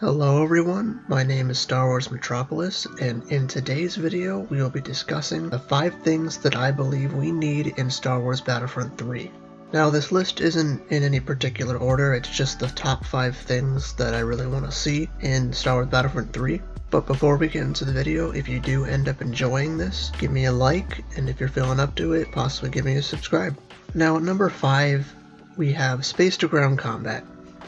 Hello everyone, my name is Star Wars Metropolis, and in today's video we will be discussing the 5 things that I believe we need in Star Wars Battlefront 3. Now this list isn't in any particular order, it's just the top 5 things that I really want to see in Star Wars Battlefront 3. But before we get into the video, if you do end up enjoying this, give me a like, and if you're feeling up to it, possibly give me a subscribe. Now at number 5, we have Space to Ground Combat.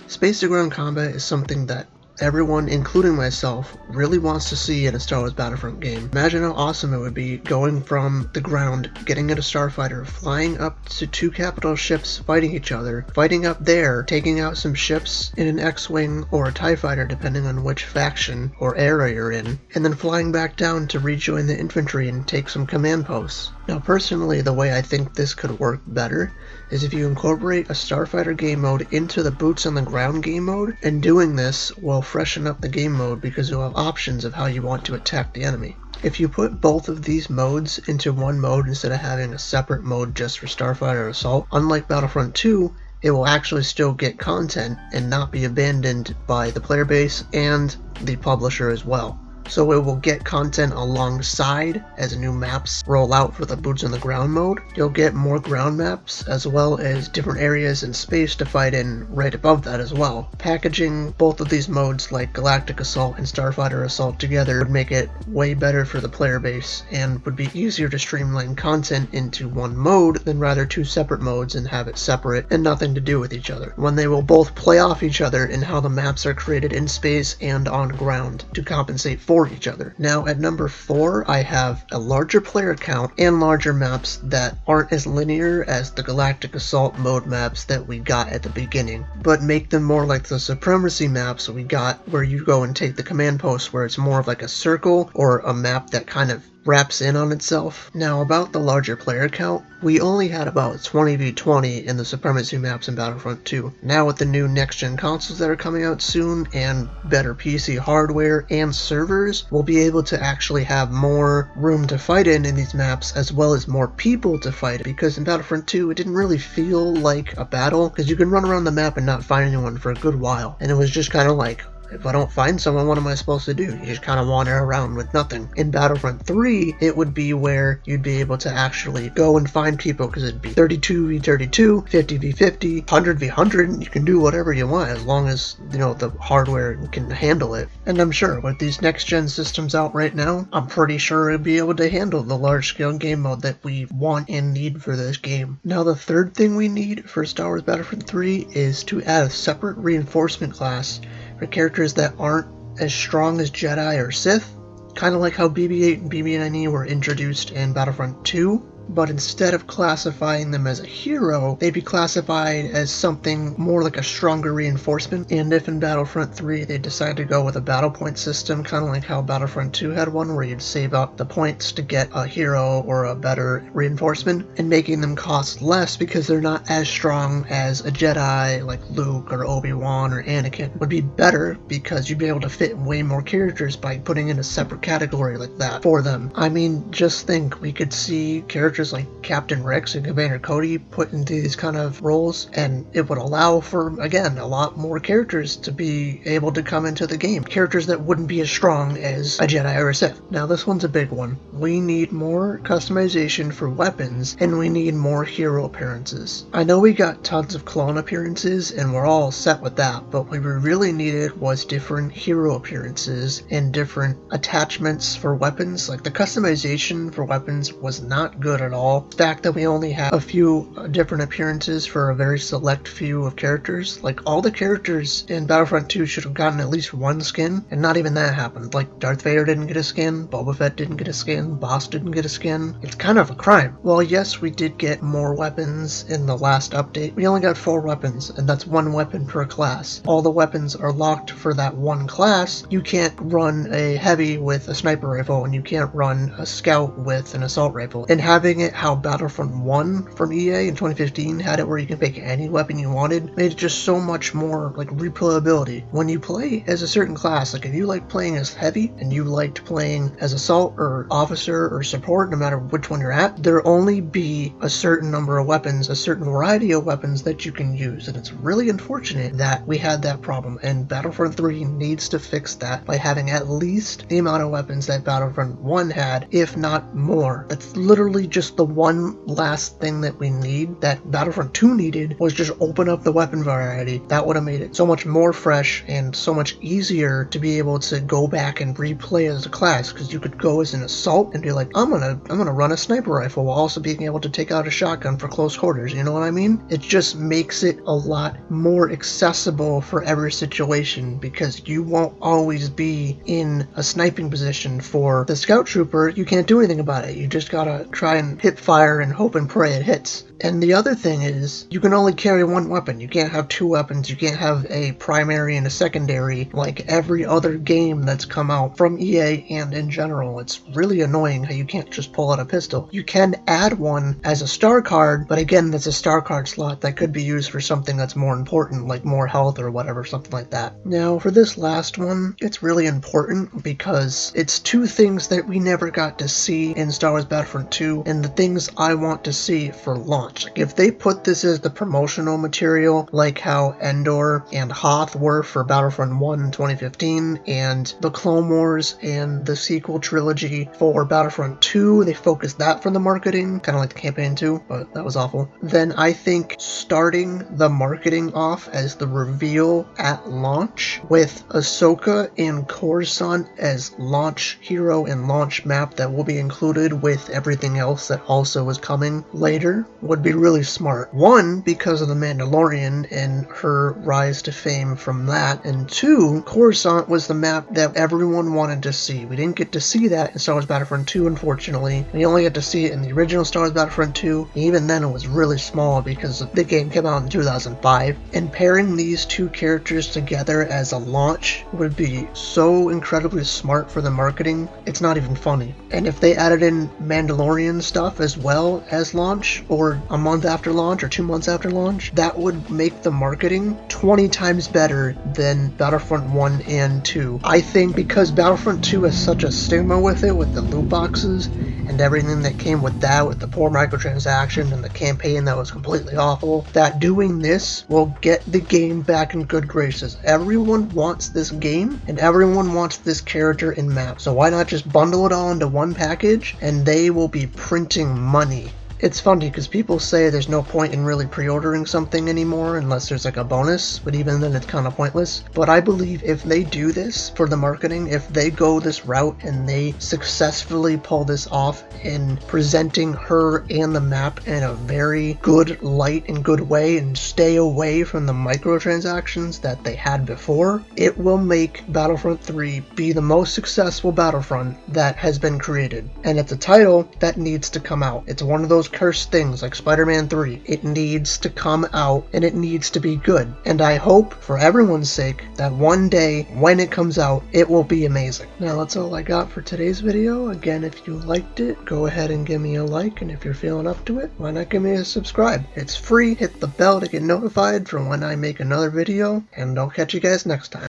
Space to Ground Combat is something that everyone, including myself, really wants to see in a Star Wars Battlefront game. Imagine how awesome it would be going from the ground, getting in a starfighter, flying up to two capital ships fighting each other, fighting up there, taking out some ships in an X-Wing or a TIE fighter depending on which faction or area you're in, and then flying back down to rejoin the infantry and take some command posts. Now personally, the way I think this could work better is if you incorporate a Starfighter game mode into the Boots on the Ground game mode, and doing this will freshen up the game mode because you'll have options of how you want to attack the enemy. If you put both of these modes into one mode instead of having a separate mode just for Starfighter Assault, unlike Battlefront 2, it will actually still get content and not be abandoned by the player base and the publisher as well so it will get content alongside as new maps roll out for the boots on the ground mode. You'll get more ground maps as well as different areas in space to fight in right above that as well. Packaging both of these modes like Galactic Assault and Starfighter Assault together would make it way better for the player base and would be easier to streamline content into one mode than rather two separate modes and have it separate and nothing to do with each other. When they will both play off each other in how the maps are created in space and on ground to compensate for for each other. Now at number 4 I have a larger player count and larger maps that aren't as linear as the Galactic Assault mode maps that we got at the beginning, but make them more like the Supremacy maps we got where you go and take the command post where it's more of like a circle or a map that kind of wraps in on itself. Now, about the larger player count, we only had about 20v20 in the Supremacy maps in Battlefront 2. Now, with the new next gen consoles that are coming out soon, and better PC hardware and servers, we'll be able to actually have more room to fight in in these maps, as well as more people to fight. Because in Battlefront 2, it didn't really feel like a battle, because you can run around the map and not find anyone for a good while. And it was just kind of like, if I don't find someone, what am I supposed to do? You just kind of wander around with nothing. In Battlefront 3, it would be where you'd be able to actually go and find people because it'd be 32v32, 50v50, 100v100. You can do whatever you want as long as, you know, the hardware can handle it. And I'm sure with these next gen systems out right now, I'm pretty sure it'd be able to handle the large scale game mode that we want and need for this game. Now, the third thing we need for Star Wars Battlefront 3 is to add a separate reinforcement class for characters that aren't as strong as Jedi or Sith, kind of like how BB 8 and BB 9E were introduced in Battlefront 2 but instead of classifying them as a hero, they'd be classified as something more like a stronger reinforcement. And if in Battlefront 3 they decide to go with a battle point system, kind of like how Battlefront 2 had one, where you'd save up the points to get a hero or a better reinforcement, and making them cost less because they're not as strong as a Jedi like Luke or Obi-Wan or Anakin, would be better because you'd be able to fit way more characters by putting in a separate category like that for them. I mean, just think we could see characters characters like Captain Rex and Commander Cody put into these kind of roles, and it would allow for, again, a lot more characters to be able to come into the game. Characters that wouldn't be as strong as a Jedi or a Sith. Now, this one's a big one. We need more customization for weapons, and we need more hero appearances. I know we got tons of clone appearances, and we're all set with that, but what we really needed was different hero appearances and different attachments for weapons. Like the customization for weapons was not good at all. The fact that we only have a few different appearances for a very select few of characters. Like all the characters in Battlefront 2 should have gotten at least one skin, and not even that happened. Like Darth Vader didn't get a skin, Boba Fett didn't get a skin, Bossk didn't get a skin. It's kind of a crime. Well, yes, we did get more weapons in the last update. We only got four weapons, and that's one weapon per class. All the weapons are locked for that one class. You can't run a heavy with a sniper rifle, and you can't run a scout with an assault rifle. And having it how Battlefront 1 from EA in 2015 had it where you can pick any weapon you wanted made it just so much more like replayability. When you play as a certain class, like if you like playing as heavy and you liked playing as assault or officer or support, no matter which one you're at, there'll only be a certain number of weapons, a certain variety of weapons that you can use. And it's really unfortunate that we had that problem. And Battlefront 3 needs to fix that by having at least the amount of weapons that Battlefront 1 had, if not more. That's literally just the one last thing that we need that Battlefront 2 needed was just open up the weapon variety. That would have made it so much more fresh and so much easier to be able to go back and replay as a class because you could go as an assault and be like, I'm gonna I'm gonna run a sniper rifle while also being able to take out a shotgun for close quarters. You know what I mean? It just makes it a lot more accessible for every situation because you won't always be in a sniping position for the scout trooper. You can't do anything about it. You just gotta try and hit fire and hope and pray it hits. And the other thing is, you can only carry one weapon. You can't have two weapons. You can't have a primary and a secondary like every other game that's come out from EA and in general. It's really annoying how you can't just pull out a pistol. You can add one as a star card, but again, that's a star card slot that could be used for something that's more important, like more health or whatever, something like that. Now, for this last one, it's really important because it's two things that we never got to see in Star Wars Battlefront 2 and the things I want to see for launch. Like if they put this as the promotional material, like how Endor and Hoth were for Battlefront 1 in 2015, and the Clone Wars and the sequel trilogy for Battlefront 2, they focused that for the marketing, kind of like the campaign 2, but that was awful. Then I think starting the marketing off as the reveal at launch with Ahsoka and Coruscant as launch hero and launch map that will be included with everything else that also was coming later would be really smart. One, because of The Mandalorian and her rise to fame from that, and two, Coruscant was the map that everyone wanted to see. We didn't get to see that in Star Wars Battlefront 2, unfortunately. We only got to see it in the original Star Wars Battlefront 2, even then it was really small because the game came out in 2005. And pairing these two characters together as a launch would be so incredibly smart for the marketing, it's not even funny. And if they added in Mandalorian stuff as well as launch, or a month after launch or two months after launch, that would make the marketing 20 times better than Battlefront 1 and 2. I think because Battlefront 2 has such a stigma with it, with the loot boxes and everything that came with that, with the poor microtransaction and the campaign that was completely awful, that doing this will get the game back in good graces. Everyone wants this game and everyone wants this character and map. So why not just bundle it all into one package and they will be printing money it's funny because people say there's no point in really pre-ordering something anymore unless there's like a bonus, but even then it's kind of pointless. But I believe if they do this for the marketing, if they go this route and they successfully pull this off in presenting her and the map in a very good light and good way and stay away from the microtransactions that they had before, it will make Battlefront 3 be the most successful Battlefront that has been created. And it's a title that needs to come out. It's one of those cursed things like Spider Man 3. It needs to come out and it needs to be good. And I hope, for everyone's sake, that one day when it comes out, it will be amazing. Now, that's all I got for today's video. Again, if you liked it, go ahead and give me a like. And if you're feeling up to it, why not give me a subscribe? It's free. Hit the bell to get notified for when I make another video. And I'll catch you guys next time.